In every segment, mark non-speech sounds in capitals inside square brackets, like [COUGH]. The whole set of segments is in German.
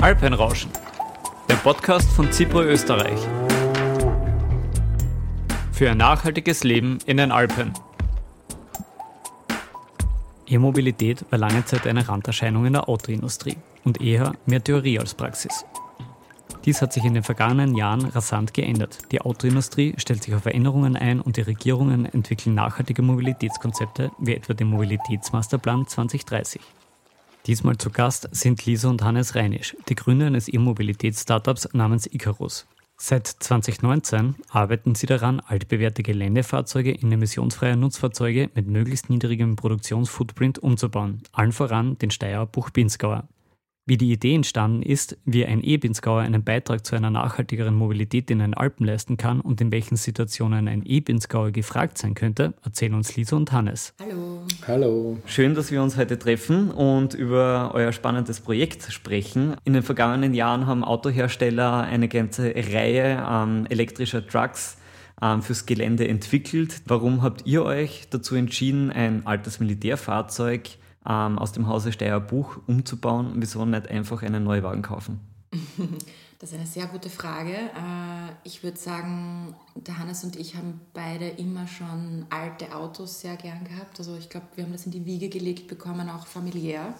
Alpenrauschen, der Podcast von Zipro Österreich. Für ein nachhaltiges Leben in den Alpen. E-Mobilität war lange Zeit eine Randerscheinung in der Autoindustrie und eher mehr Theorie als Praxis. Dies hat sich in den vergangenen Jahren rasant geändert. Die Autoindustrie stellt sich auf Veränderungen ein und die Regierungen entwickeln nachhaltige Mobilitätskonzepte, wie etwa den Mobilitätsmasterplan 2030. Diesmal zu Gast sind Lisa und Hannes Reinisch, die Gründer eines E-Mobilitäts-Startups namens Icarus. Seit 2019 arbeiten sie daran, altbewährte Geländefahrzeuge in emissionsfreie Nutzfahrzeuge mit möglichst niedrigem Produktionsfootprint umzubauen, allen voran den Steyr Buch-Binsgauer. Wie die Idee entstanden ist, wie ein E-Binsgauer einen Beitrag zu einer nachhaltigeren Mobilität in den Alpen leisten kann und in welchen Situationen ein E-Binsgauer gefragt sein könnte, erzählen uns Lisa und Hannes. Hallo. Hallo. Schön, dass wir uns heute treffen und über euer spannendes Projekt sprechen. In den vergangenen Jahren haben Autohersteller eine ganze Reihe ähm, elektrischer Trucks ähm, fürs Gelände entwickelt. Warum habt ihr euch dazu entschieden, ein altes Militärfahrzeug ähm, aus dem Hause Steyr Buch umzubauen? Wieso nicht einfach einen Neuwagen kaufen? [LAUGHS] Das ist eine sehr gute Frage. Äh, ich würde sagen, der Hannes und ich haben beide immer schon alte Autos sehr gern gehabt. Also ich glaube, wir haben das in die Wiege gelegt bekommen, auch familiär.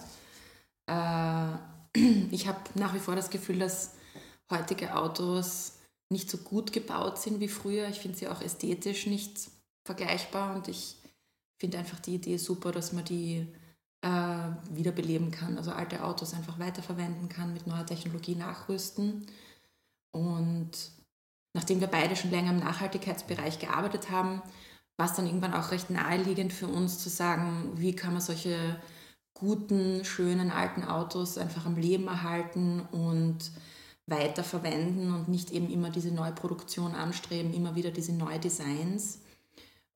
Äh, [CLEARS THROAT] ich habe nach wie vor das Gefühl, dass heutige Autos nicht so gut gebaut sind wie früher. Ich finde sie auch ästhetisch nicht vergleichbar und ich finde einfach die Idee super, dass man die äh, wiederbeleben kann, also alte Autos einfach weiterverwenden kann, mit neuer Technologie nachrüsten. Und nachdem wir beide schon länger im Nachhaltigkeitsbereich gearbeitet haben, war es dann irgendwann auch recht naheliegend für uns zu sagen, wie kann man solche guten, schönen alten Autos einfach am Leben erhalten und weiter verwenden und nicht eben immer diese Neuproduktion anstreben, immer wieder diese Neudesigns.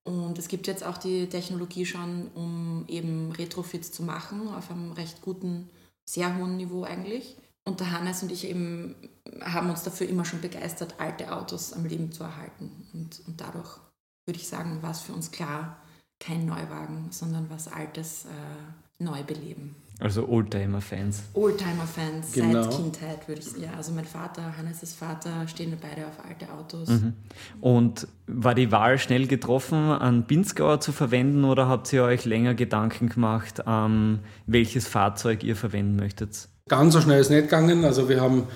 Und es gibt jetzt auch die Technologie schon, um eben Retrofits zu machen, auf einem recht guten, sehr hohen Niveau eigentlich. Und der Hannes und ich eben haben uns dafür immer schon begeistert, alte Autos am Leben zu erhalten. Und, und dadurch würde ich sagen, war es für uns klar, kein Neuwagen, sondern was Altes äh, neu beleben. Also Oldtimer-Fans. Oldtimer-Fans genau. seit Kindheit, würde ich sagen. Ja, also mein Vater, Hannes' Vater, stehen beide auf alte Autos. Mhm. Und war die Wahl schnell getroffen, einen Binsgauer zu verwenden oder habt ihr euch länger Gedanken gemacht, ähm, welches Fahrzeug ihr verwenden möchtet? Ganz so schnell ist es nicht gegangen. Also wir haben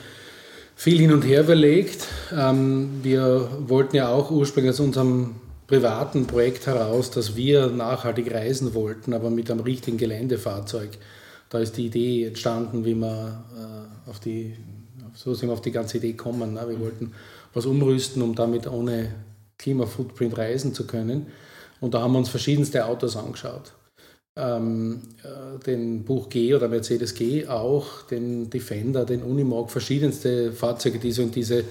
viel hin und her überlegt. Ähm, wir wollten ja auch ursprünglich aus unserem privaten Projekt heraus, dass wir nachhaltig reisen wollten, aber mit einem richtigen Geländefahrzeug da ist die Idee entstanden, wie wir äh, auf die, so sind wir auf die ganze Idee kommen. Ne? Wir mhm. wollten was umrüsten, um damit ohne Klimafootprint reisen zu können. Und da haben wir uns verschiedenste Autos angeschaut. Ähm, äh, den Buch G oder Mercedes G auch, den Defender, den Unimog, verschiedenste Fahrzeuge, die so in diese,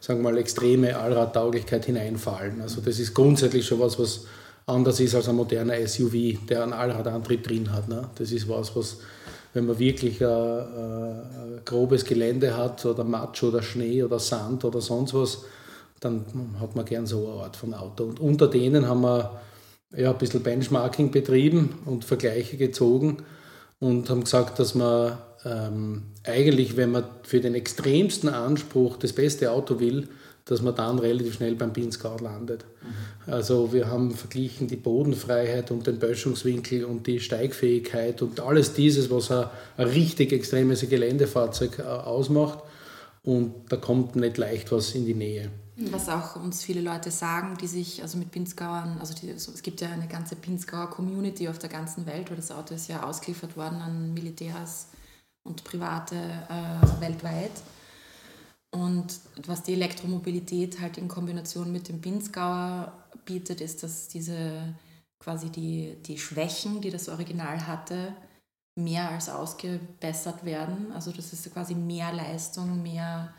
sagen wir mal, extreme Allradtauglichkeit hineinfallen. Also das ist grundsätzlich schon was, was anders ist als ein moderner SUV, der einen Allradantrieb drin hat. Ne? Das ist was, was wenn man wirklich ein, ein, grobes Gelände hat oder Matsch oder Schnee oder Sand oder sonst was, dann hat man gern so eine Art von Auto. Und unter denen haben wir ja, ein bisschen Benchmarking betrieben und Vergleiche gezogen und haben gesagt, dass man ähm, eigentlich, wenn man für den extremsten Anspruch das beste Auto will, dass man dann relativ schnell beim Pinzgau landet. Mhm. Also wir haben verglichen die Bodenfreiheit und den Böschungswinkel und die Steigfähigkeit und alles dieses, was ein, ein richtig extremes Geländefahrzeug äh, ausmacht. Und da kommt nicht leicht was in die Nähe. Was auch uns viele Leute sagen, die sich also mit Pinzgauern, also die, es gibt ja eine ganze Pinzgauer Community auf der ganzen Welt, weil das Auto ist ja ausgeliefert worden an Militärs und Private äh, weltweit. Und was die Elektromobilität halt in Kombination mit dem Pinzgauer bietet, ist, dass diese quasi die, die Schwächen, die das Original hatte, mehr als ausgebessert werden. Also das ist quasi mehr Leistung, mehr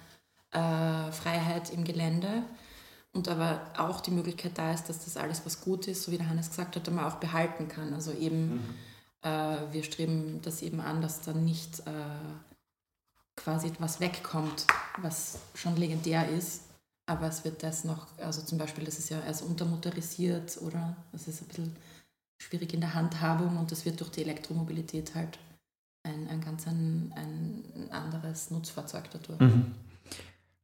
äh, Freiheit im Gelände. Und aber auch die Möglichkeit da ist, dass das alles, was gut ist, so wie der Hannes gesagt hat, man auch behalten kann. Also eben, mhm. äh, wir streben das eben an, dass dann nicht äh, quasi etwas wegkommt, was schon legendär ist. Aber es wird das noch, also zum Beispiel, das ist ja erst untermotorisiert oder das ist ein bisschen schwierig in der Handhabung und das wird durch die Elektromobilität halt ein, ein, ganz ein, ein anderes Nutzfahrzeug dadurch. Mhm.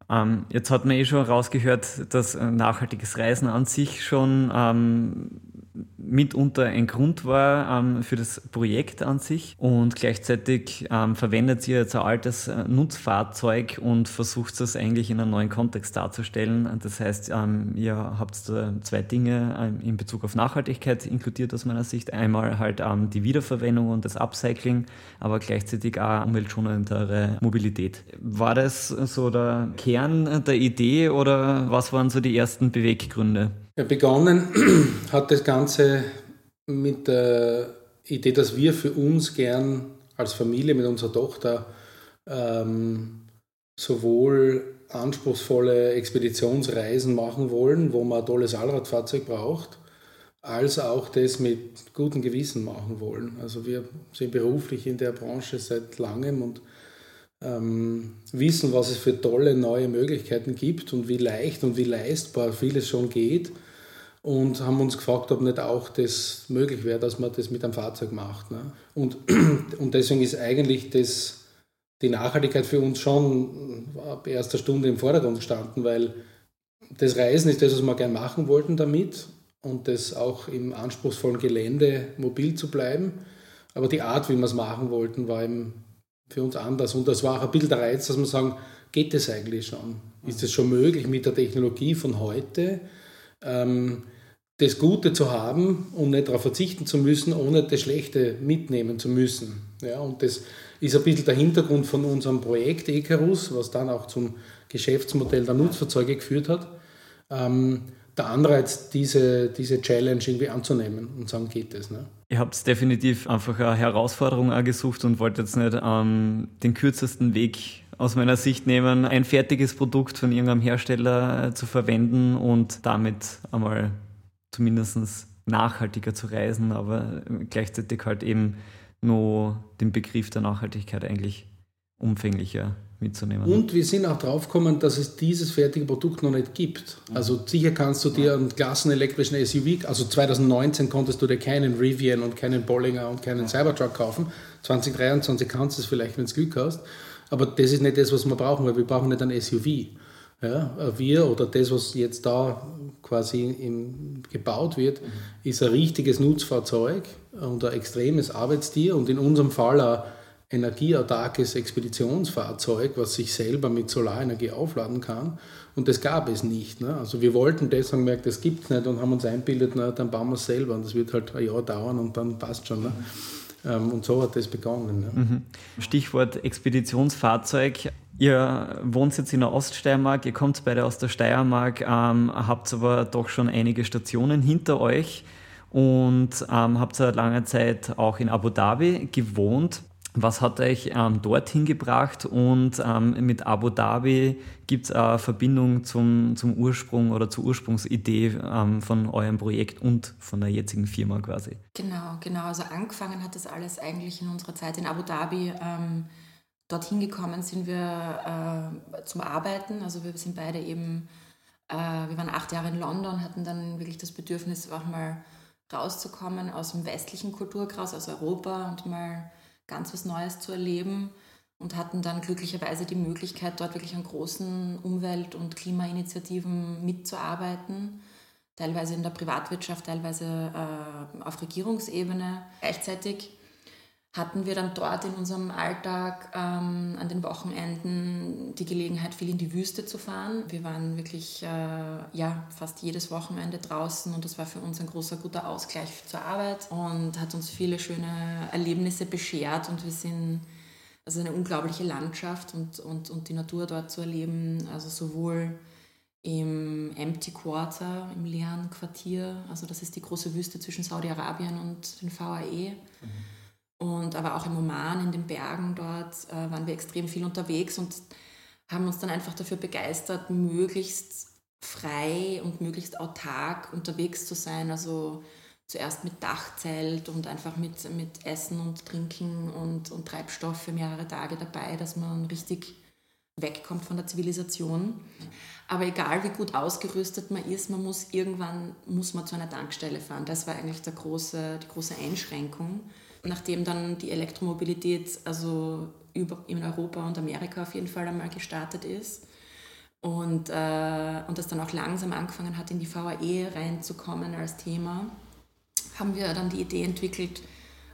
Ähm, jetzt hat man eh schon rausgehört, dass nachhaltiges Reisen an sich schon ähm, mitunter ein Grund war ähm, für das Projekt an sich. Und gleichzeitig ähm, verwendet ihr jetzt ein altes äh, Nutzfahrzeug und versucht es eigentlich in einem neuen Kontext darzustellen. Das heißt, ähm, ihr habt zwei Dinge ähm, in Bezug auf Nachhaltigkeit inkludiert aus meiner Sicht. Einmal halt ähm, die Wiederverwendung und das Upcycling, aber gleichzeitig auch umweltschonendere Mobilität. War das so der Kern der Idee oder was waren so die ersten Beweggründe? Begonnen [CLEARS THROAT] hat das Ganze mit der Idee, dass wir für uns gern als Familie mit unserer Tochter ähm, sowohl anspruchsvolle Expeditionsreisen machen wollen, wo man ein tolles Allradfahrzeug braucht, als auch das mit gutem Gewissen machen wollen. Also wir sind beruflich in der Branche seit langem und ähm, wissen, was es für tolle neue Möglichkeiten gibt und wie leicht und wie leistbar vieles schon geht und haben uns gefragt, ob nicht auch das möglich wäre, dass man das mit einem Fahrzeug macht. Ne? Und, [CLEARS THROAT] und deswegen ist eigentlich das, die Nachhaltigkeit für uns schon ab erster Stunde im Vordergrund gestanden, weil das Reisen ist das, was wir gerne machen wollten damit und das auch im anspruchsvollen Gelände mobil zu bleiben. Aber die Art, wie wir es machen wollten, war eben für uns anders. Und das war auch ein bisschen der Reiz, dass wir sagen, geht das eigentlich schon? Ist es schon möglich mit der Technologie von heute? Ähm, das Gute zu haben, um nicht darauf verzichten zu müssen, ohne das Schlechte mitnehmen zu müssen. Ja, und das ist ein bisschen der Hintergrund von unserem Projekt Ecarus, was dann auch zum Geschäftsmodell der Nutzfahrzeuge geführt hat. Ähm, der Anreiz, diese, diese Challenge irgendwie anzunehmen und sagen, geht es. Ne? Ihr habt definitiv einfach eine Herausforderung auch gesucht und wollt jetzt nicht ähm, den kürzesten Weg aus meiner Sicht nehmen, ein fertiges Produkt von irgendeinem Hersteller äh, zu verwenden und damit einmal zumindest nachhaltiger zu reisen, aber gleichzeitig halt eben nur den Begriff der Nachhaltigkeit eigentlich umfänglicher mitzunehmen. Und wir sind auch drauf gekommen, dass es dieses fertige Produkt noch nicht gibt. Also sicher kannst du dir einen klassenelektrischen SUV, also 2019 konntest du dir keinen Rivian und keinen Bollinger und keinen Cybertruck kaufen. 2023 kannst du es vielleicht, wenn du Glück hast. Aber das ist nicht das, was wir brauchen, weil wir brauchen nicht ein SUV. Ja, wir oder das, was jetzt da quasi im, gebaut wird, mhm. ist ein richtiges Nutzfahrzeug und ein extremes Arbeitstier und in unserem Fall ein energieautarkes Expeditionsfahrzeug, was sich selber mit Solarenergie aufladen kann. Und das gab es nicht. Ne? Also wir wollten das, haben gemerkt, das gibt es nicht und haben uns einbildet, na, dann bauen wir es selber und das wird halt ein Jahr dauern und dann passt schon. Ne? Mhm. und so hat das begonnen. Ne? Mhm. Stichwort Expeditionsfahrzeug. Ihr wohnt jetzt in der Oststeiermark, ihr kommt beide aus der Steiermark, ähm, habt aber doch schon einige Stationen hinter euch und ähm, habt seit langer Zeit auch in Abu Dhabi gewohnt. Was hat euch ähm, dorthin gebracht und ähm, mit Abu Dhabi gibt es eine Verbindung zum, zum Ursprung oder zur Ursprungsidee ähm, von eurem Projekt und von der jetzigen Firma quasi? Genau, genau. Also angefangen hat das alles eigentlich in unserer Zeit in Abu Dhabi ähm, dorthin gekommen sind wir äh, zum Arbeiten. Also wir sind beide eben, äh, wir waren acht Jahre in London, hatten dann wirklich das Bedürfnis, auch mal rauszukommen aus dem westlichen Kulturkreis, aus Europa und mal ganz was Neues zu erleben und hatten dann glücklicherweise die Möglichkeit, dort wirklich an großen Umwelt- und Klimainitiativen mitzuarbeiten. Teilweise in der Privatwirtschaft, teilweise äh, auf Regierungsebene. Gleichzeitig hatten wir dann dort in unserem Alltag ähm, an den Wochenenden die Gelegenheit, viel in die Wüste zu fahren. Wir waren wirklich äh, ja, fast jedes Wochenende draußen und das war für uns ein großer, guter Ausgleich zur Arbeit und hat uns viele schöne Erlebnisse beschert und wir sind also eine unglaubliche Landschaft und, und, und die Natur dort zu erleben, also sowohl im Empty Quarter, im leeren Quartier, also das ist die große Wüste zwischen Saudi-Arabien und den VAE. Mhm und aber auch im Oman, in den Bergen dort, äh, waren wir extrem viel unterwegs und haben uns dann einfach dafür begeistert, möglichst frei und möglichst autark unterwegs zu sein. Also zuerst mit Dachzelt und einfach mit, mit Essen und Trinken und, und Treibstoff für mehrere Tage dabei, dass man richtig wegkommt von der Zivilisation. Aber egal wie gut ausgerüstet man ist, man muss irgendwann muss man zu einer Tankstelle fahren. Das war eigentlich der große, die große Einschränkung. Nachdem dann die Elektromobilität also über, in Europa und Amerika auf jeden Fall einmal gestartet ist und, äh, und das dann auch langsam angefangen hat, in die VAE reinzukommen als Thema, haben wir dann die Idee entwickelt,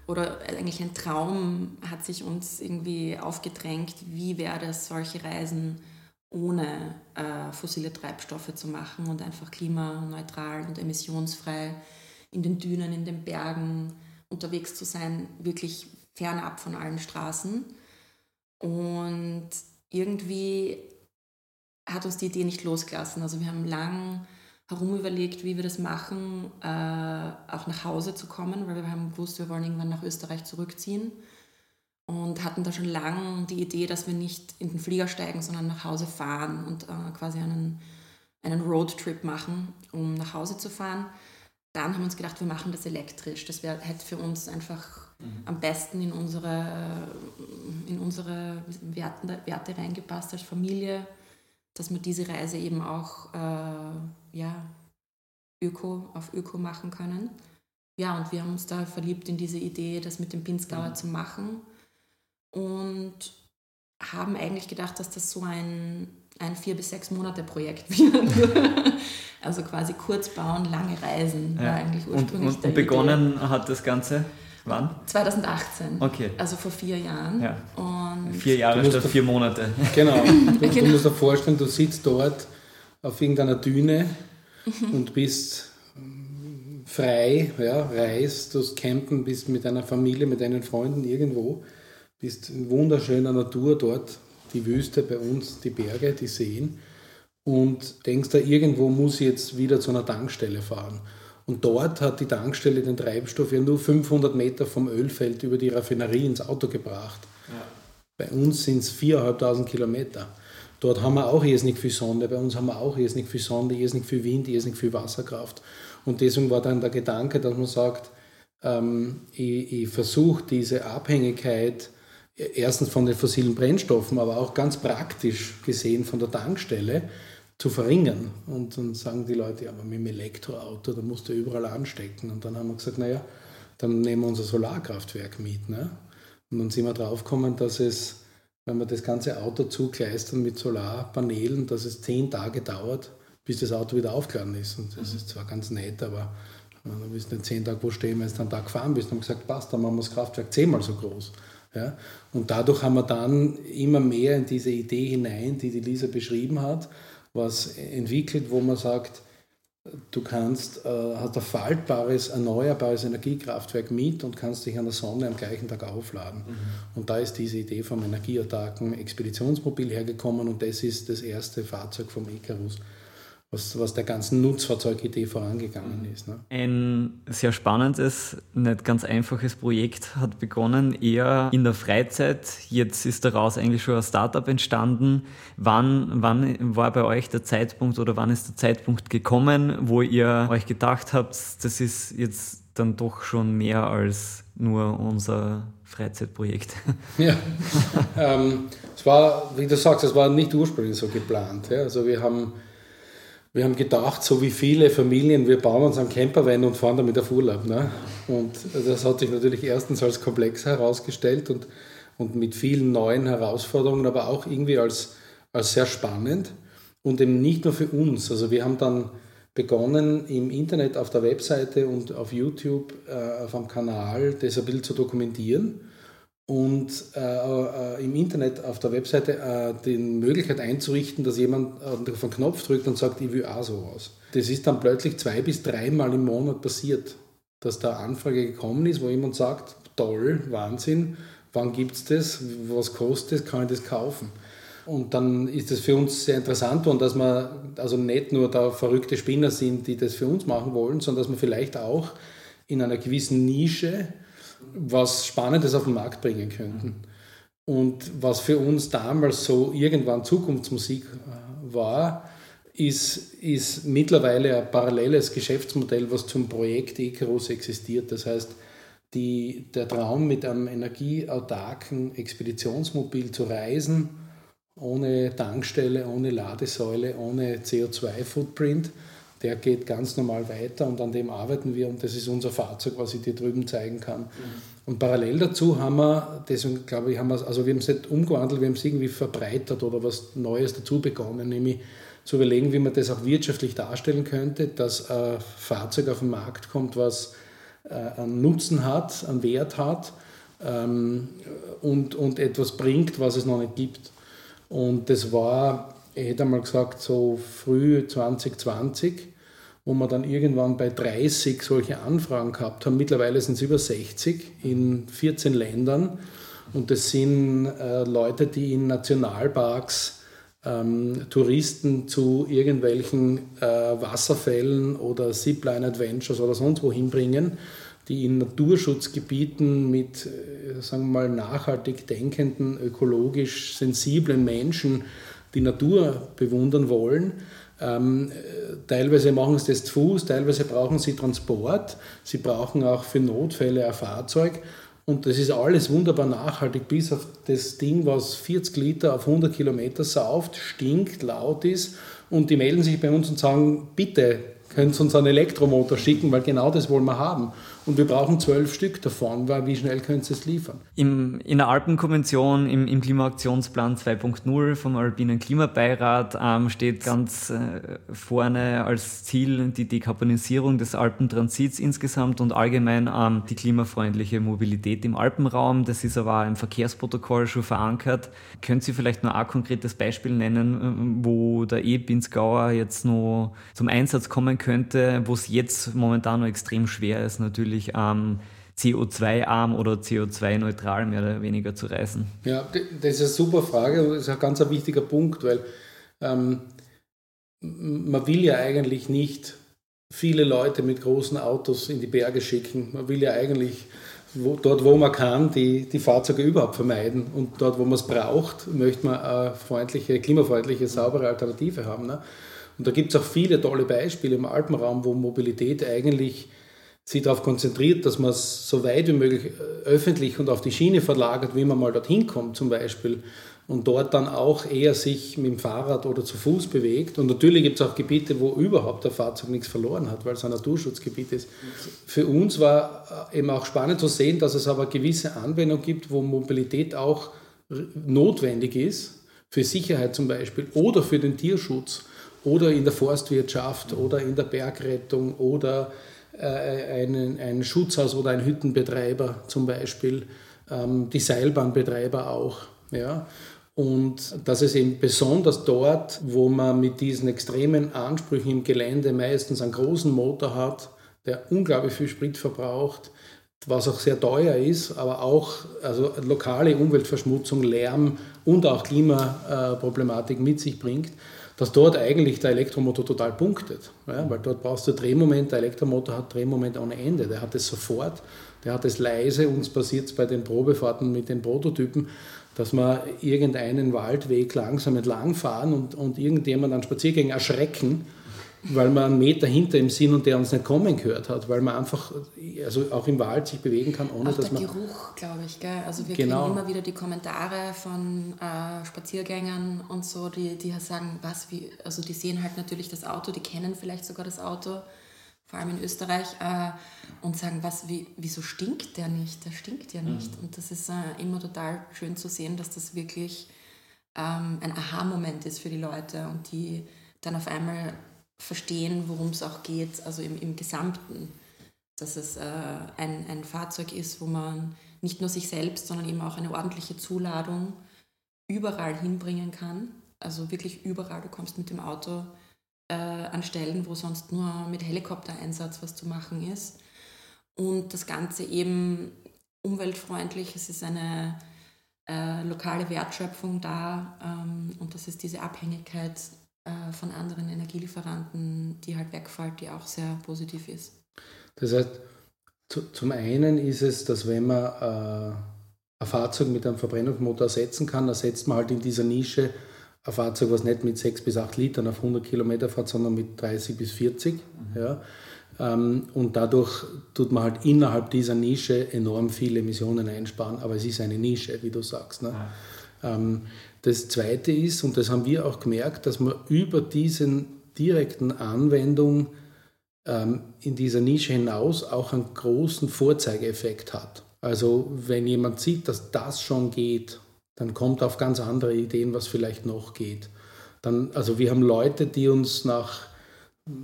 oder eigentlich ein Traum hat sich uns irgendwie aufgedrängt, wie wäre es, solche Reisen ohne äh, fossile Treibstoffe zu machen und einfach klimaneutral und emissionsfrei in den Dünen, in den Bergen unterwegs zu sein, wirklich fernab von allen Straßen. Und irgendwie hat uns die Idee nicht losgelassen. Also wir haben lang herum überlegt, wie wir das machen, äh, auch nach Hause zu kommen, weil wir haben gewusst, wir wollen irgendwann nach Österreich zurückziehen und hatten da schon lange die Idee, dass wir nicht in den Flieger steigen, sondern nach Hause fahren und äh, quasi einen, einen Roadtrip machen, um nach Hause zu fahren. Dann haben wir uns gedacht, wir machen das elektrisch. Das wär, hätte für uns einfach mhm. am besten in unsere, in unsere Werte, Werte reingepasst als Familie dass wir diese Reise eben auch äh, ja, Öko, auf Öko machen können. Ja, und wir haben uns da verliebt in diese Idee, das mit dem Pinzgauer mhm. zu machen und haben eigentlich gedacht, dass das so ein, ein vier bis sechs Monate Projekt wird. [LAUGHS] also quasi kurz bauen, lange reisen ja. war eigentlich ursprünglich und, und, und begonnen Idee. hat das Ganze wann? 2018. Okay. Also vor vier Jahren. Ja. Und Vier Jahre statt vier Monate. Genau. [LAUGHS] Du, du musst dir vorstellen, du sitzt dort auf irgendeiner Düne mhm. und bist ähm, frei, ja, reist, du campen, bist mit deiner Familie, mit deinen Freunden irgendwo, bist in wunderschöner Natur dort, die Wüste bei uns, die Berge, die Seen und denkst da, irgendwo muss ich jetzt wieder zu einer Tankstelle fahren. Und dort hat die Tankstelle den Treibstoff ja nur 500 Meter vom Ölfeld über die Raffinerie ins Auto gebracht. Ja. Bei uns sind es 4.500 Kilometer. Dort haben wir auch irrsinnig viel Sonne, bei uns haben wir auch irrsinnig viel Sonne, irrsinnig viel Wind, irrsinnig viel Wasserkraft. Und deswegen war dann der Gedanke, dass man sagt, ähm, ich, ich versuche diese Abhängigkeit erstens von den fossilen Brennstoffen, aber auch ganz praktisch gesehen von der Tankstelle zu verringern. Und dann sagen die Leute, ja, aber mit dem Elektroauto, da musst du überall anstecken. Und dann haben wir gesagt, naja, dann nehmen wir unser Solarkraftwerk mit. Ne? Und dann sind wir draufgekommen, dass es, wenn wir das ganze Auto zugleistern mit Solarpanelen, dass es zehn Tage dauert, bis das Auto wieder aufgeladen ist. Und das ist zwar ganz nett, aber du willst nicht zehn Tage wo stehen, wenn du einen Tag gefahren bist. Und haben gesagt, passt, dann machen wir das Kraftwerk zehnmal so groß. Ja? Und dadurch haben wir dann immer mehr in diese Idee hinein, die die Lisa beschrieben hat, was entwickelt, wo man sagt, Du kannst, äh, hast ein faltbares, erneuerbares Energiekraftwerk mit und kannst dich an der Sonne am gleichen Tag aufladen. Mhm. Und da ist diese Idee vom energieautarken Expeditionsmobil hergekommen und das ist das erste Fahrzeug vom Icarus was, was der ganzen Nutzfahrzeugidee vorangegangen ist. Ne? Ein sehr spannendes, nicht ganz einfaches Projekt hat begonnen, eher in der Freizeit. Jetzt ist daraus eigentlich schon ein Startup entstanden. Wann, wann war bei euch der Zeitpunkt oder wann ist der Zeitpunkt gekommen, wo ihr euch gedacht habt, das ist jetzt dann doch schon mehr als nur unser Freizeitprojekt? [LAUGHS] Ja, ähm, es war, wie du sagst, es war nicht ursprünglich so geplant. Ja? Also wir haben wir haben gedacht, so wie viele Familien, wir bauen uns einen Campervan und fahren damit auf Urlaub. Ne? Und das hat sich natürlich erstens als komplex herausgestellt und, und mit vielen neuen Herausforderungen, aber auch irgendwie als, als sehr spannend und eben nicht nur für uns. Also wir haben dann begonnen, im Internet, auf der Webseite und auf YouTube, äh, auf einem Kanal, das ein bisschen zu dokumentieren und äh, äh, im Internet auf der Webseite äh, die Möglichkeit einzurichten, dass jemand auf den Knopf drückt und sagt, ich will auch sowas. Das ist dann plötzlich zwei bis dreimal im Monat passiert, dass da Anfrage gekommen ist, wo jemand sagt, toll, Wahnsinn, wann gibt es das, was kostet es, kann ich das kaufen? Und dann ist es für uns sehr interessant und dass wir also nicht nur da verrückte Spinner sind, die das für uns machen wollen, sondern dass wir vielleicht auch in einer gewissen Nische was Spannendes auf den Markt bringen könnten. Und was für uns damals so irgendwann Zukunftsmusik äh, war, ist, ist mittlerweile ein paralleles Geschäftsmodell, was zum Projekt Icarus existiert. Das heißt, die, der Traum mit einem energieautarken Expeditionsmobil zu reisen ohne Tankstelle, ohne Ladesäule, ohne CO2-Footprint. Der geht ganz normal weiter und an dem arbeiten wir und das ist unser Fahrzeug, was ich dir drüben zeigen kann. Mhm. Und parallel dazu haben wir, deswegen glaube ich, haben wir, also wir haben es nicht umgewandelt, wir haben es irgendwie verbreitert oder was Neues dazu begonnen, nämlich zu überlegen, wie man das auch wirtschaftlich darstellen könnte, dass ein Fahrzeug auf den Markt kommt, was äh, einen Nutzen hat, einen Wert hat ähm, und, und etwas bringt, was es noch nicht gibt. Und das war, ich hätte einmal gesagt, so früh 2020, wo wir dann irgendwann bei 30 solche Anfragen gehabt haben. Mittlerweile sind es über 60 in 14 Ländern. Und das sind äh, Leute, die in Nationalparks ähm, Touristen zu irgendwelchen äh, Wasserfällen oder Zipline-Adventures oder sonst wo hinbringen, die in Naturschutzgebieten mit, äh, sagen wir mal, nachhaltig denkenden, ökologisch sensiblen Menschen die Natur bewundern wollen. Ähm, teilweise machen sie das zu Fuß, teilweise brauchen sie Transport, sie brauchen auch für Notfälle ein Fahrzeug und das ist alles wunderbar nachhaltig, bis auf das Ding, was 40 Liter auf 100 Kilometer sauft, stinkt, laut ist. Und die melden sich bei uns und sagen, bitte, Sie uns einen Elektromotor schicken, weil genau das wollen wir haben. Und wir brauchen zwölf Stück davon, weil wie schnell können Sie es liefern? Im, in der Alpenkonvention, im, im Klimaaktionsplan 2.0 vom Alpinen Klimabeirat ähm, steht ganz äh, vorne als Ziel die Dekarbonisierung des Alpentransits insgesamt und allgemein ähm, die klimafreundliche Mobilität im Alpenraum. Das ist aber auch im Verkehrsprotokoll schon verankert. Können Sie vielleicht noch ein konkretes Beispiel nennen, äh, wo der E-Binsgauer jetzt noch zum Einsatz kommen könnte, wo es jetzt momentan noch extrem schwer ist, natürlich wirklich ähm, CO2-arm oder CO2-neutral mehr oder weniger zu reisen? Ja, das ist eine super Frage und das ist ein ganz wichtiger Punkt, weil ähm, man will ja eigentlich nicht viele Leute mit großen Autos in die Berge schicken. Man will ja eigentlich wo, dort, wo man kann, die, die Fahrzeuge überhaupt vermeiden. Und dort, wo man es braucht, möchte man eine freundliche, klimafreundliche, saubere Alternative haben. Ne? Und da gibt es auch viele tolle Beispiele im Alpenraum, wo Mobilität eigentlich sich darauf konzentriert, dass man es so weit wie möglich äh, öffentlich und auf die Schiene verlagert, wie man mal dorthin kommt zum Beispiel und dort dann auch eher sich mit dem Fahrrad oder zu Fuß bewegt. Und natürlich gibt es auch Gebiete, wo überhaupt der Fahrzeug nichts verloren hat, weil es ein Naturschutzgebiet ist. Für uns war äh, eben auch spannend zu sehen, dass es aber gewisse Anwendungen gibt, wo Mobilität auch notwendig ist, für Sicherheit zum Beispiel oder für den Tierschutz oder in der Forstwirtschaft oder in der Bergrettung oder einen, ein Schutzhaus oder ein Hüttenbetreiber zum Beispiel, ähm, die Seilbahnbetreiber auch. Ja? Und das ist eben besonders dort, wo man mit diesen extremen Ansprüchen im Gelände meistens einen großen Motor hat, der unglaublich viel Sprit verbraucht, was auch sehr teuer ist, aber auch also lokale Umweltverschmutzung, Lärm und auch Klimaproblematik mit sich bringt dass dort eigentlich der Elektromotor total punktet. Ja, weil dort brauchst du Drehmoment, der Elektromotor hat Drehmoment ohne Ende. Der hat es sofort, der hat es leise. Uns passiert es bei den Probefahrten mit den Prototypen, dass wir irgendeinen Waldweg langsam entlangfahren und, und irgendjemand an Spaziergängen erschrecken weil wir einen Meter hinter ihm sind und der uns nicht kommen gehört hat, weil man einfach also auch im Wald sich bewegen kann, ohne auch dass man... der Geruch, glaube ich, gell? Also wir genau. kriegen immer wieder die Kommentare von äh, Spaziergängern und so, die, die sagen, was, wie, also die sehen halt natürlich das Auto, die kennen vielleicht sogar das Auto, vor allem in Österreich, äh, und sagen, was, wie, wieso stinkt der nicht? Der stinkt ja nicht. Mhm. Und das ist äh, immer total schön zu sehen, dass das wirklich ähm, ein Aha-Moment ist für die Leute und die dann auf einmal verstehen, worum es auch geht, also im, im Gesamten, dass es äh, ein, ein Fahrzeug ist, wo man nicht nur sich selbst, sondern eben auch eine ordentliche Zuladung überall hinbringen kann. Also wirklich überall. Du kommst mit dem Auto äh, an Stellen, wo sonst nur mit Helikoptereinsatz was zu machen ist. Und das Ganze eben umweltfreundlich. Es ist eine äh, lokale Wertschöpfung da ähm, und das ist diese Abhängigkeit äh, von anderen Energielieferanten, die halt wegfällt, die auch sehr positiv ist. Das heißt, zu, zum einen ist es, dass wenn man äh, ein Fahrzeug mit einem Verbrennungsmotor ersetzen kann, ersetzt man halt in dieser Nische ein Fahrzeug, was nicht mit 6 bis 8 Litern auf 100 Kilometer fährt, sondern mit 30 bis 40. Mhm. Ja. Ähm, und dadurch tut man halt innerhalb dieser Nische enorm viele Emissionen einsparen, aber es ist eine Nische, wie du sagst. Ne? Ja. Das Zweite ist, und das haben wir auch gemerkt, dass man über diesen direkten Anwendung ähm, in dieser Nische hinaus auch einen großen Vorzeigeeffekt hat. Also wenn jemand sieht, dass das schon geht, dann kommt auf ganz andere Ideen, was vielleicht noch geht. Dann, also wir haben Leute, die uns nach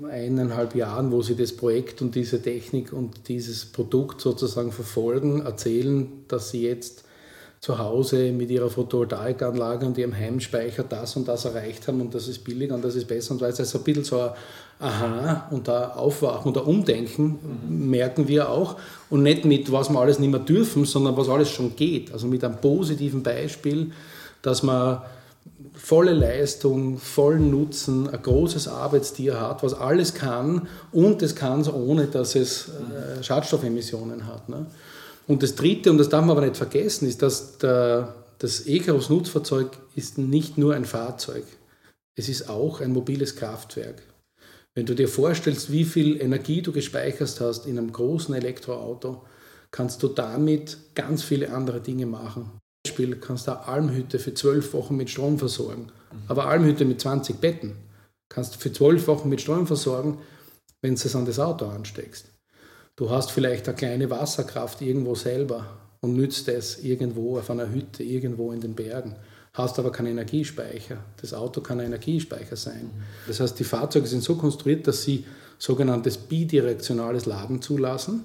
eineinhalb Jahren, wo sie das Projekt und diese Technik und dieses Produkt sozusagen verfolgen, erzählen, dass sie jetzt zu Hause mit ihrer Photovoltaikanlage und ihrem Heimspeicher das und das erreicht haben und das ist billiger und das ist besser und weiter. Also ein bisschen so ein Aha und da Aufwachen und ein Umdenken mhm. merken wir auch und nicht mit, was wir alles nicht mehr dürfen, sondern was alles schon geht. Also mit einem positiven Beispiel, dass man volle Leistung, vollen Nutzen, ein großes Arbeitstier hat, was alles kann und es kann es ohne, dass es äh, Schadstoffemissionen hat. Ne? Und das Dritte, und das darf man aber nicht vergessen, ist, dass der, das Ekeros-Nutzfahrzeug ist nicht nur ein Fahrzeug, es ist auch ein mobiles Kraftwerk. Wenn du dir vorstellst, wie viel Energie du gespeichert hast in einem großen Elektroauto, kannst du damit ganz viele andere Dinge machen. Beispiel kannst du eine Almhütte für zwölf Wochen mit Strom versorgen. Aber Almhütte mit 20 Betten kannst du für zwölf Wochen mit Strom versorgen, wenn du es an das Auto ansteckst. Du hast vielleicht eine kleine Wasserkraft irgendwo selber und nützt es irgendwo auf einer Hütte, irgendwo in den Bergen. Hast aber keinen Energiespeicher. Das Auto kann ein Energiespeicher sein. Das heißt, die Fahrzeuge sind so konstruiert, dass sie sogenanntes bidirektionales Laden zulassen.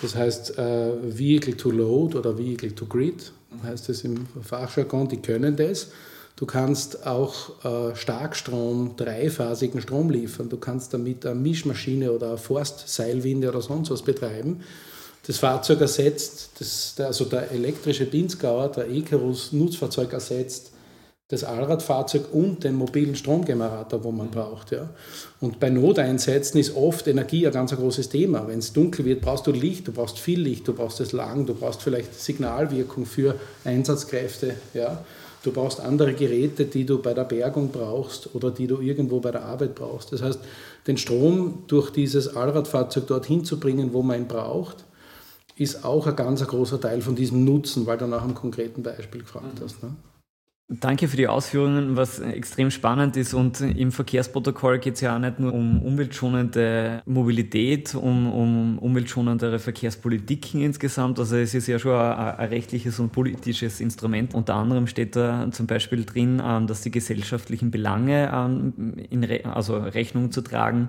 Das heißt, äh, Vehicle to Load oder Vehicle to Grid heißt es im Fachjargon, die können das. Du kannst auch äh, Starkstrom, dreiphasigen Strom liefern. Du kannst damit eine Mischmaschine oder eine Forstseilwinde oder sonst was betreiben. Das Fahrzeug ersetzt, das, also der elektrische Pinzgauer, der Icarus Nutzfahrzeug ersetzt das Allradfahrzeug und den mobilen Stromgenerator, wo man braucht. Ja. Und bei Noteinsätzen ist oft Energie ein ganz großes Thema. Wenn es dunkel wird, brauchst du Licht, du brauchst viel Licht, du brauchst es lang, du brauchst vielleicht Signalwirkung für Einsatzkräfte. Ja. Du brauchst andere Geräte, die du bei der Bergung brauchst oder die du irgendwo bei der Arbeit brauchst. Das heißt, den Strom durch dieses Allradfahrzeug dorthin zu bringen, wo man ihn braucht, ist auch ein ganz großer Teil von diesem Nutzen, weil du nach einem konkreten Beispiel gefragt mhm. hast. Ne? Danke für die Ausführungen, was extrem spannend ist. Und im Verkehrsprotokoll geht es ja auch nicht nur um umweltschonende Mobilität, um, um umweltschonendere Verkehrspolitiken insgesamt. Also es ist ja schon ein, ein, rechtliches und politisches Instrument. Unter anderem steht da zum Beispiel drin, ähm, dass die gesellschaftlichen Belange ähm, in Re also Rechnung zu tragen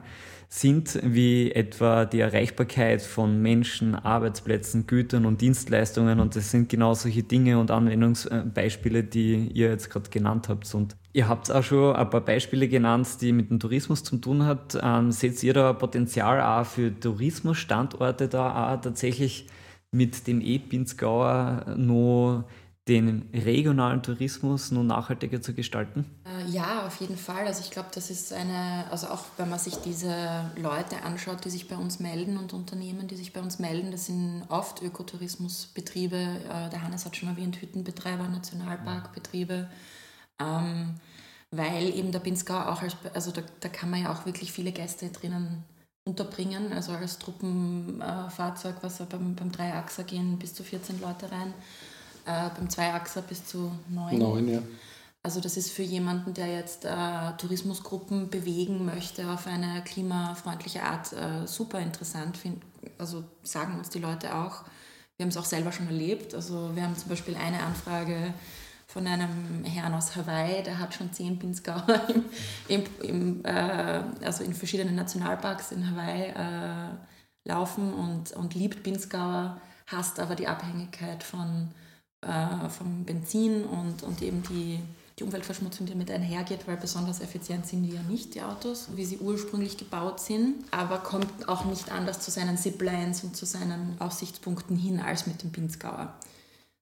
sind, wie etwa die Erreichbarkeit von Menschen, Arbeitsplätzen, Gütern und Dienstleistungen. Und das sind genau solche Dinge und Anwendungsbeispiele, die ihr jetzt gerade genannt habt. Und ihr habt auch schon ein paar Beispiele genannt, die mit dem Tourismus zu tun hat. Ähm, seht ihr da Potenzial auch für Tourismusstandorte da auch tatsächlich mit dem E-Pinzgauer noch den regionalen Tourismus nun nachhaltiger zu gestalten? Äh, ja, auf jeden Fall. Also ich glaube, das ist eine, also auch wenn man sich diese Leute anschaut, die sich bei uns melden und Unternehmen, die sich bei uns melden, das sind oft Ökotourismusbetriebe. Äh, der Hannes hat schon erwähnt, Hüttenbetreiber, Nationalparkbetriebe. Ähm, weil eben der Pinzgau auch als, also da, da kann man ja auch wirklich viele Gäste drinnen unterbringen, also als Truppenfahrzeug, was ja beim, beim Dreiachser gehen bis zu 14 Leute rein äh, beim Zweiachser bis zu neun. Neun, ja. Also das ist für jemanden, der jetzt äh, Tourismusgruppen bewegen möchte auf eine klimafreundliche Art, äh, super interessant. Find, also sagen uns die Leute auch. Wir haben es auch selber schon erlebt. Also wir haben zum Beispiel eine Anfrage von einem Herrn aus Hawaii, der hat schon zehn Pinzgauer [LAUGHS] im, im, im äh, also in verschiedenen Nationalparks in Hawaii äh, laufen und, und liebt Pinzgauer, hasst aber die Abhängigkeit von äh, vom Benzin und, und eben die, die Umweltverschmutzung, die damit einhergeht, weil besonders effizient sind die ja nicht, die Autos, wie sie ursprünglich gebaut sind, aber kommt auch nicht anders zu seinen Ziplines und zu seinen Aussichtspunkten hin als mit dem Pinzgauer.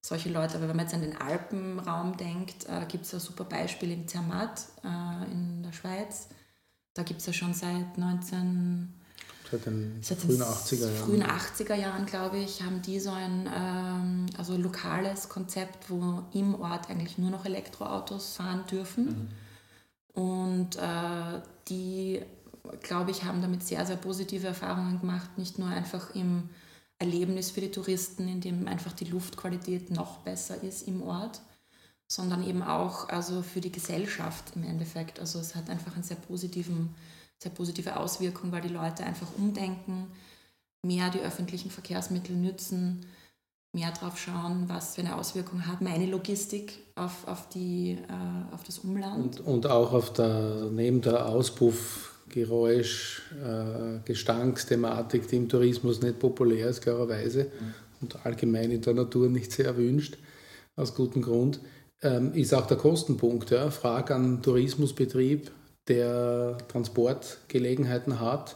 Solche Leute, aber wenn man jetzt an den Alpenraum denkt, äh, gibt es ein super Beispiel in Zermatt äh, in der Schweiz. Da gibt es ja schon seit 19 Seit den Seit frühen 80er Jahren. frühen 80er Jahren, glaube ich, haben die so ein ähm, also lokales Konzept, wo im Ort eigentlich nur noch Elektroautos fahren dürfen. Mhm. Und äh, die, glaube ich, haben damit sehr, sehr positive Erfahrungen gemacht, nicht nur einfach im Erlebnis für die Touristen, in dem einfach die Luftqualität noch besser ist im Ort, sondern eben auch also für die Gesellschaft im Endeffekt. Also es hat einfach eine sehr, positiven, sehr positive Auswirkung, weil die Leute einfach umdenken, mehr die öffentlichen Verkehrsmittel nützen, mehr drauf schauen, was für eine Auswirkung hat meine Logistik auf, auf, die, äh, auf das Umland. Und, und auch auf der, neben der Auspuff, Geräusch, äh, Gestanksthematik, die im Tourismus nicht populär ist, klarerweise, mhm. und allgemein in der Natur nicht sehr erwünscht, aus gutem Grund, ähm, ist auch der Kostenpunkt. Ja. Frage an Tourismusbetrieb, der Transportgelegenheiten hat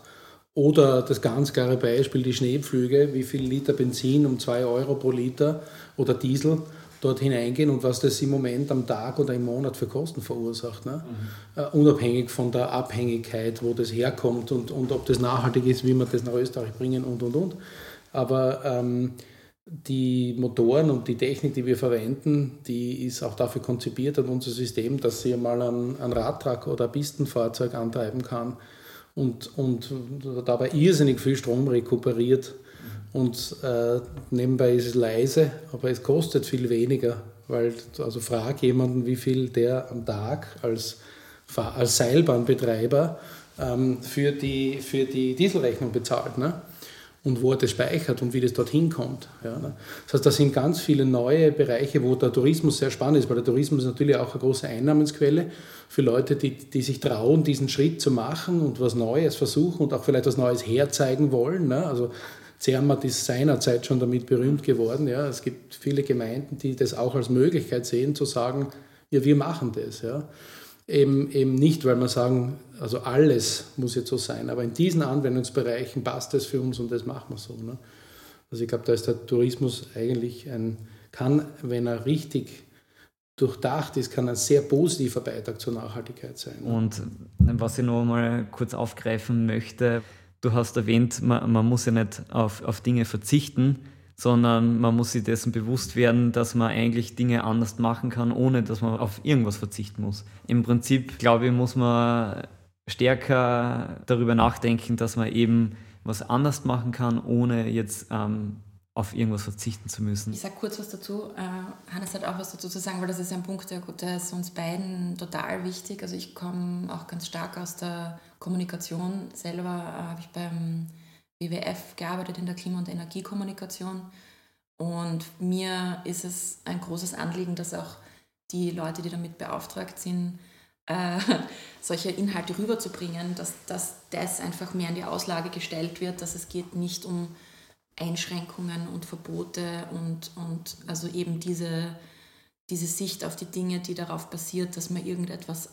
oder das ganz klare Beispiel, die Schneepflüge, wie viel Liter Benzin um 2 Euro pro Liter oder Diesel dort hineingehen und was das im Moment am Tag oder im Monat für Kosten verursacht. Ne? Mhm. Uh, unabhängig von der Abhängigkeit, wo das herkommt und, und ob das nachhaltig ist, wie wir das nach Österreich bringen und und und. Aber ähm, die Motoren und die Technik, die wir verwenden, die ist auch dafür konzipiert, und unser System, dass sie mal ein, ein Radtrag oder ein Pistenfahrzeug antreiben kann und, und dabei irrsinnig viel Strom rekuperiert. Und äh, nebenbei ist es leise, aber es kostet viel weniger, weil, also frag jemanden, wie viel der am Tag als, als Seilbahnbetreiber ähm, für, die, für die Dieselrechnung bezahlt. Ne? Und wo er das speichert und wie das dorthin kommt. Ja, ne? Das heißt, das sind ganz viele neue Bereiche, wo der Tourismus sehr spannend ist, weil der Tourismus ist natürlich auch eine große Einnahmensquelle für Leute, die, die sich trauen, diesen Schritt zu machen und was Neues versuchen und auch vielleicht was Neues herzeigen wollen. Ne? Also Zermatt ist seinerzeit schon damit berühmt geworden. Ja? Es gibt viele Gemeinden, die das auch als Möglichkeit sehen, zu sagen, ja, wir machen das. Ja? Eben, eben nicht, weil wir sagen, also alles muss jetzt so sein, aber in diesen Anwendungsbereichen passt es für uns und das machen wir so. Ne? Also ich glaube, da ist der Tourismus eigentlich ein, kann, wenn er richtig durchdacht ist, kann ein sehr positiver Beitrag zur Nachhaltigkeit sein. Ne? Und was ich noch mal kurz aufgreifen möchte, du hast erwähnt, man, man muss ja nicht auf, auf Dinge verzichten, sondern man muss sich dessen bewusst werden, dass man eigentlich Dinge anders machen kann, ohne dass man auf irgendwas verzichten muss. Im Prinzip, glaube ich, muss man stärker darüber nachdenken, dass man eben was anders machen kann, ohne jetzt ähm, auf irgendwas verzichten zu müssen. Ich sage kurz was dazu. Äh, Hannes hat auch was dazu zu sagen, weil das ist ein Punkt, der, der ist uns beiden total wichtig. Also ich komme auch ganz stark aus der Kommunikation. Selber äh, habe ich beim WWF gearbeitet in der Klima- und Energiekommunikation. Und mir ist es ein großes Anliegen, dass auch die Leute, die damit beauftragt sind, äh, [LAUGHS] solche Inhalte rüberzubringen, dass, dass das einfach mehr in die Auslage gestellt wird, dass es geht nicht um Einschränkungen und Verbote und, und also eben diese, diese Sicht auf die Dinge, die darauf basiert, dass man irgendetwas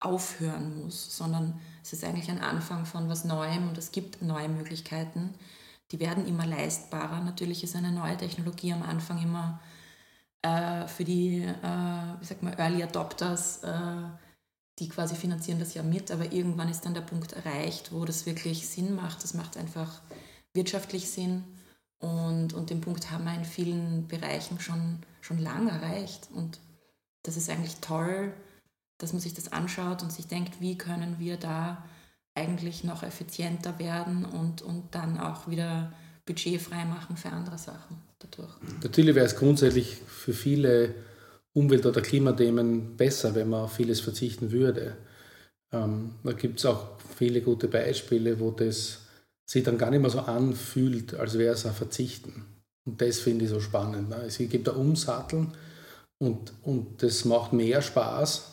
aufhören muss, sondern es ist eigentlich ein Anfang von was Neuem und es gibt neue Möglichkeiten. Die werden immer leistbarer. Natürlich ist eine neue Technologie am Anfang immer äh, für die, äh, wie sagt man, Early Adopters, äh, die quasi finanzieren das ja mit, aber irgendwann ist dann der Punkt erreicht, wo das wirklich Sinn macht. Das macht einfach wirtschaftlich Sinn und, und den Punkt haben wir in vielen Bereichen schon, schon lang erreicht. Und das ist eigentlich toll, dass man sich das anschaut und sich denkt, wie können wir da eigentlich noch effizienter werden und, und dann auch wieder budgetfrei machen für andere Sachen dadurch. Natürlich wäre es grundsätzlich für viele Umwelt- oder Klimathemen besser, wenn man auf vieles verzichten würde. Ähm, da gibt es auch viele gute Beispiele, wo das sich dann gar nicht mehr so anfühlt, als wäre es ein Verzichten. Und das finde ich so spannend. Ne? Es gibt ein Umsatteln und, und das macht mehr Spaß,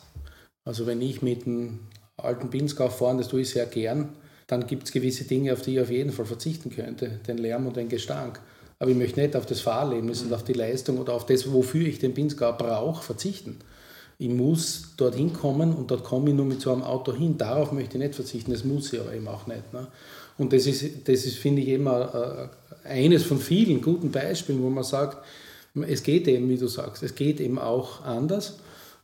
also wenn ich mit einem alten Pinskau fahre, das tue ich sehr gern, dann gibt es gewisse Dinge, auf die ich auf jeden Fall verzichten könnte, den Lärm und den Gestank. Aber ich möchte nicht auf das Fahrerlebnis und auf die Leistung oder auf das, wofür ich den Pinskau brauche, verzichten. Ich muss dorthin kommen und dort komme ich nur mit so einem Auto hin. Darauf möchte ich nicht verzichten, das muss ich aber eben auch nicht. Ne? Und das ist, das ist finde ich, immer äh, eines von vielen guten Beispielen, wo man sagt, es geht eben, wie du sagst, es geht eben auch anders.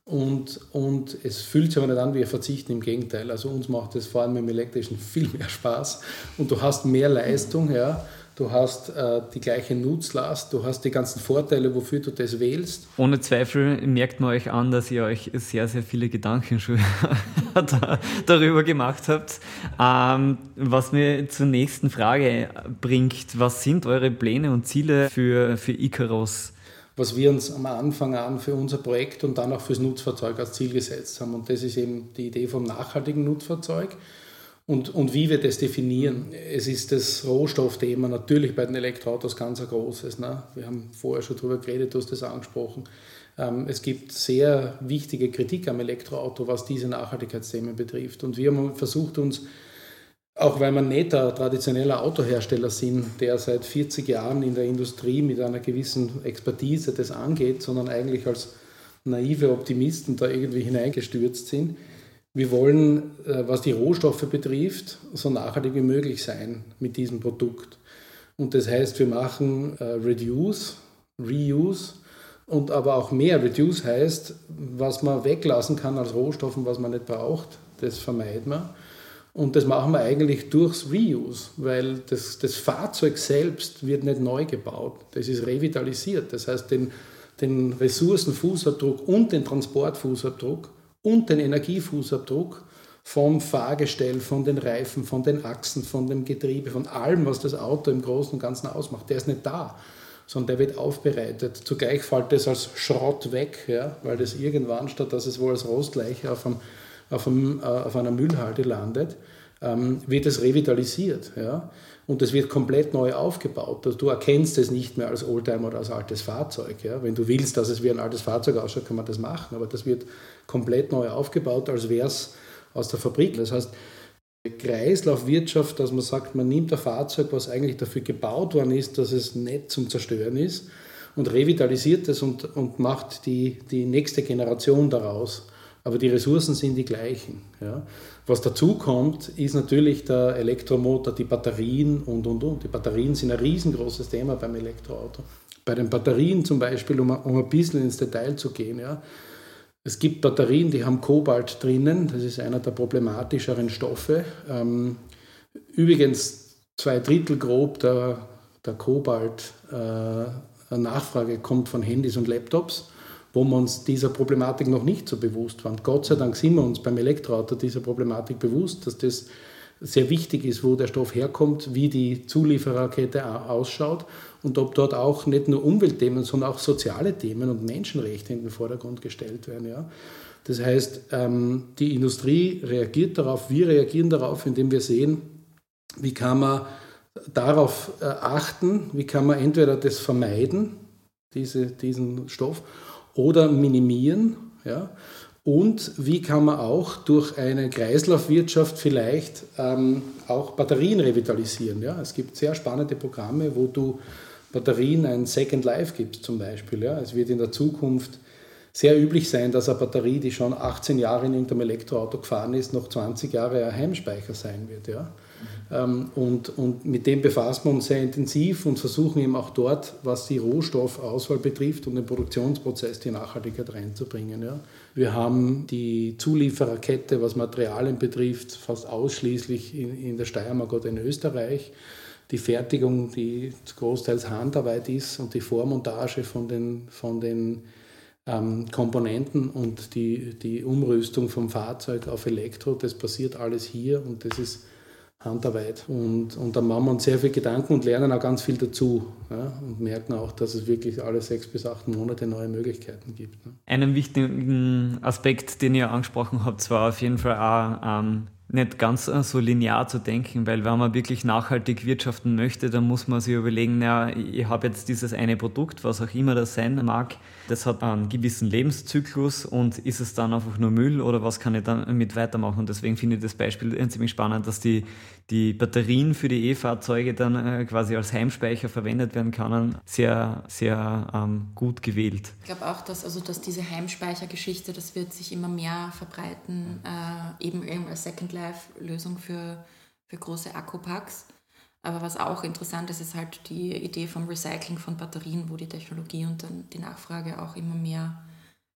Und, und es fühlt sich aber nicht an wie ein Verzichten, im Gegenteil. Also uns macht das Fahren mit dem Elektrischen viel mehr Spaß und du hast mehr Leistung, ja. Du hast äh, die gleiche Nutzlast, du hast die ganzen Vorteile, wofür du das wählst. Ohne Zweifel merkt man euch an, dass ihr euch sehr, sehr viele Gedanken schon [LAUGHS] darüber gemacht habt. Ähm, was mir zur nächsten Frage bringt, was sind eure Pläne und Ziele für, für Icaros was wir uns am Anfang an für unser Projekt und dann auch fürs Nutzfahrzeug als Ziel gesetzt haben. Und das ist eben die Idee vom nachhaltigen Nutzfahrzeug. Und, und wie wir das definieren. Es ist das Rohstoffthema natürlich bei den Elektroautos ganz ein großes. Ne? Wir haben vorher schon darüber geredet, du hast das angesprochen. Ähm, es gibt sehr wichtige Kritik am Elektroauto, was diese Nachhaltigkeitsthemen betrifft. Und wir haben versucht, uns auch weil wir nicht ein traditioneller Autohersteller sind, der seit 40 Jahren in der Industrie mit einer gewissen Expertise das angeht, sondern eigentlich als naive Optimisten da irgendwie hineingestürzt sind. Wir wollen, äh, was die Rohstoffe betrifft, so nachhaltig wie möglich sein mit diesem Produkt. Und das heißt, wir machen äh, Reduce, Reuse und aber auch mehr. Reduce heißt, was man weglassen kann als Rohstoff und was man nicht braucht, das vermeiden wir. Und das machen wir eigentlich durchs Reuse, weil das, das Fahrzeug selbst wird nicht neu gebaut. Das ist revitalisiert. Das heißt, den, den Ressourcenfußabdruck und den Transportfußabdruck und den Energiefußabdruck vom Fahrgestell, von den Reifen, von den Achsen, von dem Getriebe, von allem, was das Auto im Großen und Ganzen ausmacht, der ist nicht da, sondern der wird aufbereitet. Zugleich fällt das als Schrott weg, ja, weil das irgendwann, statt dass es wohl als Rostleiche auf einem auf, einem, äh, auf einer Müllhalde landet, ähm, wird es revitalisiert. Ja? Und es wird komplett neu aufgebaut. Also du erkennst es nicht mehr als Oldtimer oder als altes Fahrzeug. Ja? Wenn du willst, dass es wie ein altes Fahrzeug ausschaut, kann man das machen. Aber das wird komplett neu aufgebaut, als wäre es aus der Fabrik. Das heißt, Kreislaufwirtschaft, dass man sagt, man nimmt ein Fahrzeug, was eigentlich dafür gebaut worden ist, dass es nicht zum Zerstören ist, und revitalisiert es und, und macht die, die nächste Generation daraus aber die Ressourcen sind die gleichen. Ja. Was dazu kommt, ist natürlich der Elektromotor, die Batterien und, und, und. Die Batterien sind ein riesengroßes Thema beim Elektroauto. Bei den Batterien zum Beispiel, um, um ein bisschen ins Detail zu gehen, ja, es gibt Batterien, die haben Kobalt drinnen, das ist einer der problematischeren Stoffe. Ähm, übrigens, zwei Drittel grob der, der Kobalt-Nachfrage äh, kommt von Handys und Laptops wo wir uns dieser Problematik noch nicht so bewusst waren. Gott sei Dank sind wir uns beim Elektroauto dieser Problematik bewusst, dass das sehr wichtig ist, wo der Stoff herkommt, wie die Zuliefererkette ausschaut und ob dort auch nicht nur Umweltthemen, sondern auch soziale Themen und Menschenrechte in den Vordergrund gestellt werden. Ja. Das heißt, ähm, die Industrie reagiert darauf, wir reagieren darauf, indem wir sehen, wie kann man darauf äh, achten, wie kann man entweder das vermeiden, diese, diesen Stoff, oder minimieren. Ja? Und wie kann man auch durch eine Kreislaufwirtschaft vielleicht ähm, auch Batterien revitalisieren? Ja? Es gibt sehr spannende Programme, wo du Batterien ein Second Life gibst zum Beispiel. Ja? Es wird in der Zukunft sehr üblich sein, dass eine Batterie, die schon 18 Jahre in irgendeinem Elektroauto gefahren ist, noch 20 Jahre ein Heimspeicher sein wird. Ja? Ähm, und, und mit dem befassen wir uns sehr intensiv und versuchen eben auch dort, was die Rohstoffauswahl betrifft und den Produktionsprozess, die Nachhaltigkeit reinzubringen. Ja. Wir haben die Zuliefererkette, was Materialien betrifft, fast ausschließlich in, in der Steiermark oder in Österreich. Die Fertigung, die großteils Handarbeit ist und die Vormontage von den, von den ähm, Komponenten und die, die Umrüstung vom Fahrzeug auf Elektro, das passiert alles hier und das ist Handarbeit. Und, und da machen wir uns sehr viel Gedanken und lernen auch ganz viel dazu ja, und merken auch, dass es wirklich alle sechs bis acht Monate neue Möglichkeiten gibt. Ne. Einen wichtigen Aspekt, den ihr angesprochen habt, war auf jeden Fall auch ähm, nicht ganz äh, so linear zu denken, weil wenn man wirklich nachhaltig wirtschaften möchte, dann muss man sich überlegen, na, ich habe jetzt dieses eine Produkt, was auch immer das sein mag, das hat einen gewissen Lebenszyklus und ist es dann einfach nur Müll oder was kann ich dann mit weitermachen? Und deswegen finde ich das Beispiel ziemlich spannend, dass die, die Batterien für die E-Fahrzeuge dann äh, quasi als Heimspeicher verwendet werden können. Sehr, sehr ähm, gut gewählt. Ich glaube auch, dass, also, dass diese Heimspeichergeschichte, das wird sich immer mehr verbreiten, äh, eben, eben als Second Life-Lösung für, für große Akkupacks. Aber was auch interessant ist, ist halt die Idee vom Recycling von Batterien, wo die Technologie und dann die Nachfrage auch immer mehr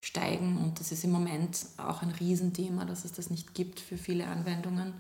steigen. Und das ist im Moment auch ein Riesenthema, dass es das nicht gibt für viele Anwendungen.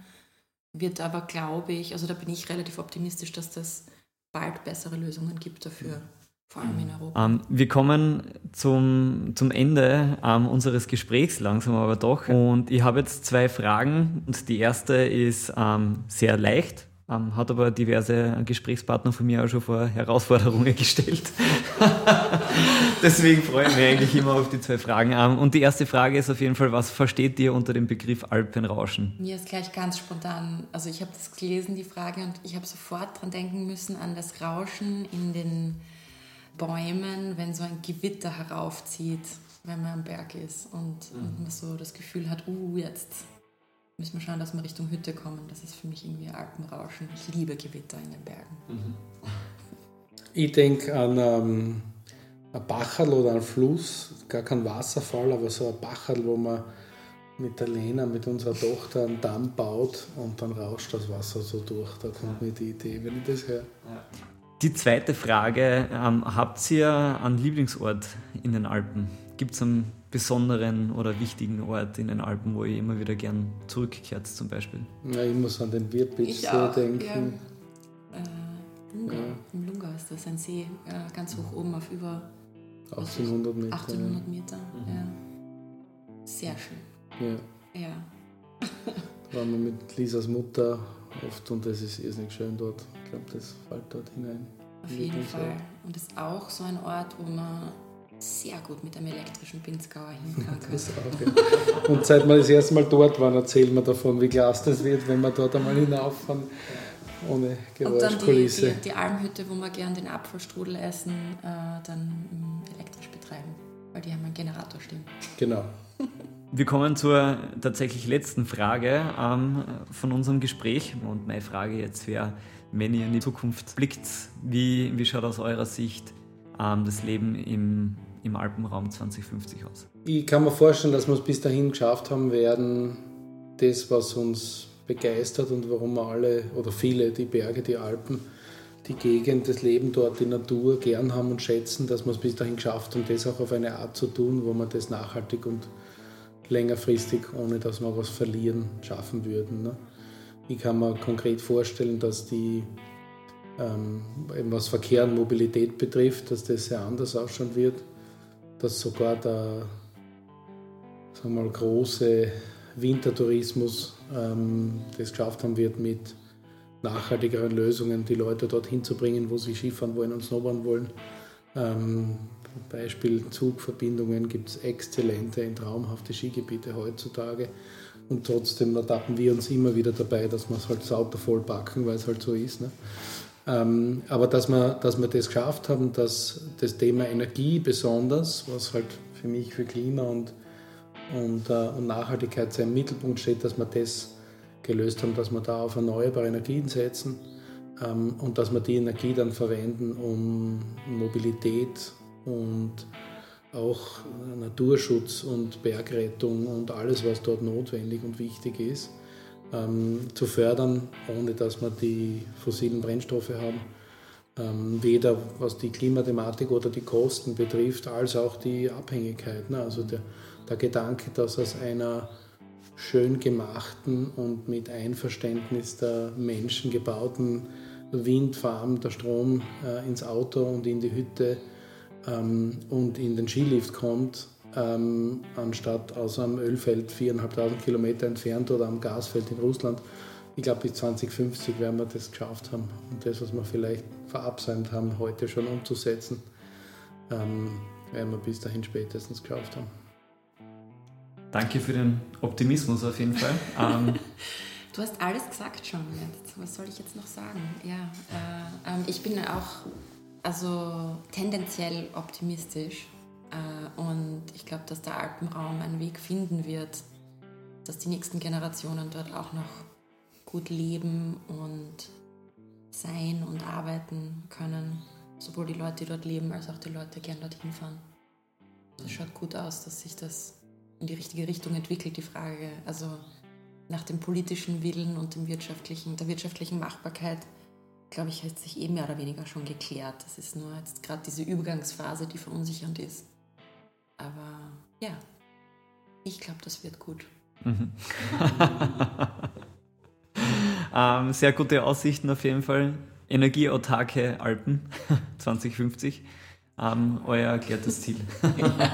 Wird aber, glaube ich, also da bin ich relativ optimistisch, dass das bald bessere Lösungen gibt dafür. Vor allem in Europa. Ähm, wir kommen zum, zum Ende ähm, unseres Gesprächs langsam aber doch. Und ich habe jetzt zwei Fragen. Und die erste ist ähm, sehr leicht, ähm, hat aber diverse Gesprächspartner von mir auch schon vor Herausforderungen [LAUGHS] gestellt. [LAUGHS] Deswegen freue ich mich eigentlich immer auf die zwei Fragen. Ähm, und die erste Frage ist auf jeden Fall, was versteht ihr unter dem Begriff Alpenrauschen? Mir ist gleich ganz spontan, also ich habe das gelesen, die Frage, und ich habe sofort dran denken müssen an das Rauschen in den Bäumen, wenn so ein Gewitter heraufzieht, wenn man am Berg ist und, mhm. und man so das Gefühl hat, uh, jetzt müssen wir schauen, dass wir Richtung Hütte kommen. Das ist für mich irgendwie Alpenrauschen. Ich liebe Gewitter in den Bergen. Mhm. Ich denke an ähm, ein Bachel oder einen Fluss, gar kein Wasserfall, aber so ein Bachel, wo man mit der Lena, mit unserer Tochter einen Damm baut und dann rauscht das Wasser so durch. Da kommt mir die Idee, wenn ich das höre. Die zweite Frage, ähm, habt ihr einen Lieblingsort in den Alpen? Gibt es einen besonderen oder wichtigen Ort in den Alpen, wo ihr immer wieder gern zurückkehrt zum Beispiel? Ja, ich muss an den Wirtbitz denken. Ja. Äh, Lunga. Ja. Im Lunga ist das ein See, äh, ganz hoch oben auf über 1800 Meter. 1800 Meter, ja. ja. Sehr schön. Ja. ja. da waren wir mit Lisas Mutter oft und das ist irrsinnig schön dort. Ich glaube, das fällt dort hinein. Auf jeden Fall. Und es ist auch so ein Ort, wo man sehr gut mit einem elektrischen Pinzgauer hinfahren [LAUGHS] kann. Ja. Und seit wir das erste Mal dort waren, erzählen wir davon, wie klasse das wird, wenn wir dort einmal hinauffahren ohne Geräuschkulisse. Und dann die, die, die, Almhütte, wo wir gern den Apfelstrudel essen, äh, dann elektrisch betreiben, weil die haben einen Generator stehen. Genau. [LAUGHS] Wir kommen zur tatsächlich letzten Frage ähm, von unserem Gespräch. Und meine Frage jetzt wäre, wenn ihr in die Zukunft blickt, wie, wie schaut aus eurer Sicht ähm, das Leben im, im Alpenraum 2050 aus? Ich kann mir vorstellen, dass wir es bis dahin geschafft haben werden, das, was uns begeistert und warum wir alle oder viele die Berge, die Alpen, die Gegend, das Leben dort, die Natur gern haben und schätzen, dass wir es bis dahin geschafft haben, das auch auf eine Art zu tun, wo wir das nachhaltig und längerfristig, ohne dass wir was verlieren, schaffen würden. Ne? Ich kann mir konkret vorstellen, dass die, ähm, was Verkehr und Mobilität betrifft, dass das sehr anders ausschauen wird, dass sogar der sagen wir mal, große Wintertourismus ähm, das geschafft haben wird, mit nachhaltigeren Lösungen die Leute dorthin zu bringen, wo sie Skifahren wollen und Snowboarden wollen. Ähm, Beispiel Zugverbindungen gibt es exzellente, traumhafte Skigebiete heutzutage. Und trotzdem ertappen wir uns immer wieder dabei, dass wir es halt Auto voll packen, weil es halt so ist. Ne? Ähm, aber dass wir, dass wir das geschafft haben, dass das Thema Energie besonders, was halt für mich für Klima und und, äh, und Nachhaltigkeit sehr im Mittelpunkt steht, dass wir das gelöst haben, dass wir da auf erneuerbare Energien setzen ähm, und dass wir die Energie dann verwenden, um Mobilität und auch Naturschutz und Bergrettung und alles, was dort notwendig und wichtig ist, ähm, zu fördern, ohne dass wir die fossilen Brennstoffe haben. Ähm, weder was die Klimathematik oder die Kosten betrifft, als auch die Abhängigkeit. Ne? Also der, der Gedanke, dass aus einer schön gemachten und mit Einverständnis der Menschen gebauten Windfarm der Strom äh, ins Auto und in die Hütte ähm, und in den Skilift kommt, ähm, anstatt aus einem Ölfeld 4.500 Kilometer entfernt oder am Gasfeld in Russland. Ich glaube, bis 2050 werden wir das geschafft haben und das, was wir vielleicht verabsäumt haben, heute schon umzusetzen, ähm, werden wir bis dahin spätestens geschafft haben. Danke für den Optimismus auf jeden Fall. [LAUGHS] Ähm, du hast alles gesagt schon jetzt. Was soll ich jetzt noch sagen? Ja, äh, äh, ich bin auch also tendenziell optimistisch und ich glaube, dass der Alpenraum einen Weg finden wird, dass die nächsten Generationen dort auch noch gut leben und sein und arbeiten können. Sowohl die Leute, die dort leben, als auch die Leute, die gern dorthin fahren. Es schaut gut aus, dass sich das in die richtige Richtung entwickelt, die Frage. Also nach dem politischen Willen und dem wirtschaftlichen, der wirtschaftlichen Machbarkeit, glaube ich, hat sich eh mehr oder weniger schon geklärt. Das ist nur jetzt gerade diese Übergangsphase, die verunsichernd ist. Aber ja, ich glaube, das wird gut. Mhm. [LAUGHS] ähm, sehr gute Aussichten auf jeden Fall. Energieautarke Alpen [LAUGHS] 2050. Ähm, euer erklärtes Ziel. [LAUGHS] Ja.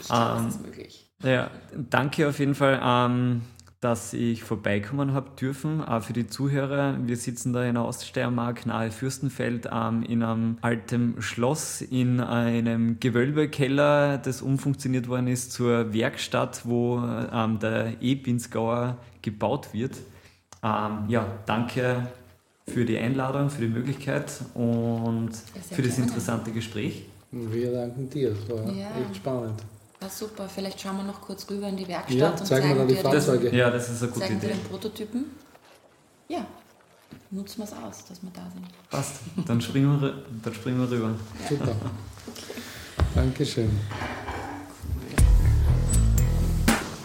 ich glaube, ähm, ist möglich. Ja, danke auf jeden Fall. Ähm, dass ich vorbeikommen habe dürfen. Auch für die Zuhörer, wir sitzen da in der Oststeiermark nahe Fürstenfeld ähm, in einem alten Schloss, in einem Gewölbekeller, das umfunktioniert worden ist zur Werkstatt, wo ähm, der E-Binsgauer gebaut wird. Ähm, ja, danke für die Einladung, für die Möglichkeit und für das interessante Gespräch. Wir danken dir, das war ja. echt spannend. War super, vielleicht schauen wir noch kurz rüber in die Werkstatt ja, und zeigen, zeigen dir die Fahrzeuge. Ja, das ist eine gute zeigen Idee. Den Prototypen. Ja, nutzen wir es aus, dass wir da sind. Passt, dann springen wir, dann springen wir rüber. Ja. Super. Dankeschön.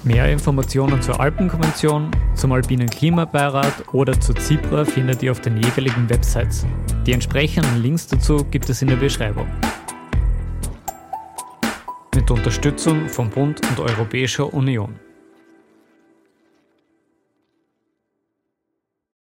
Mehr Informationen zur Alpenkonvention, zum Alpinen Klimabeirat oder zur ZIPRA findet ihr auf den jeweiligen Websites. Die entsprechenden Links dazu gibt es in der Beschreibung. Mit Unterstützung vom Bund und Europäischer Union.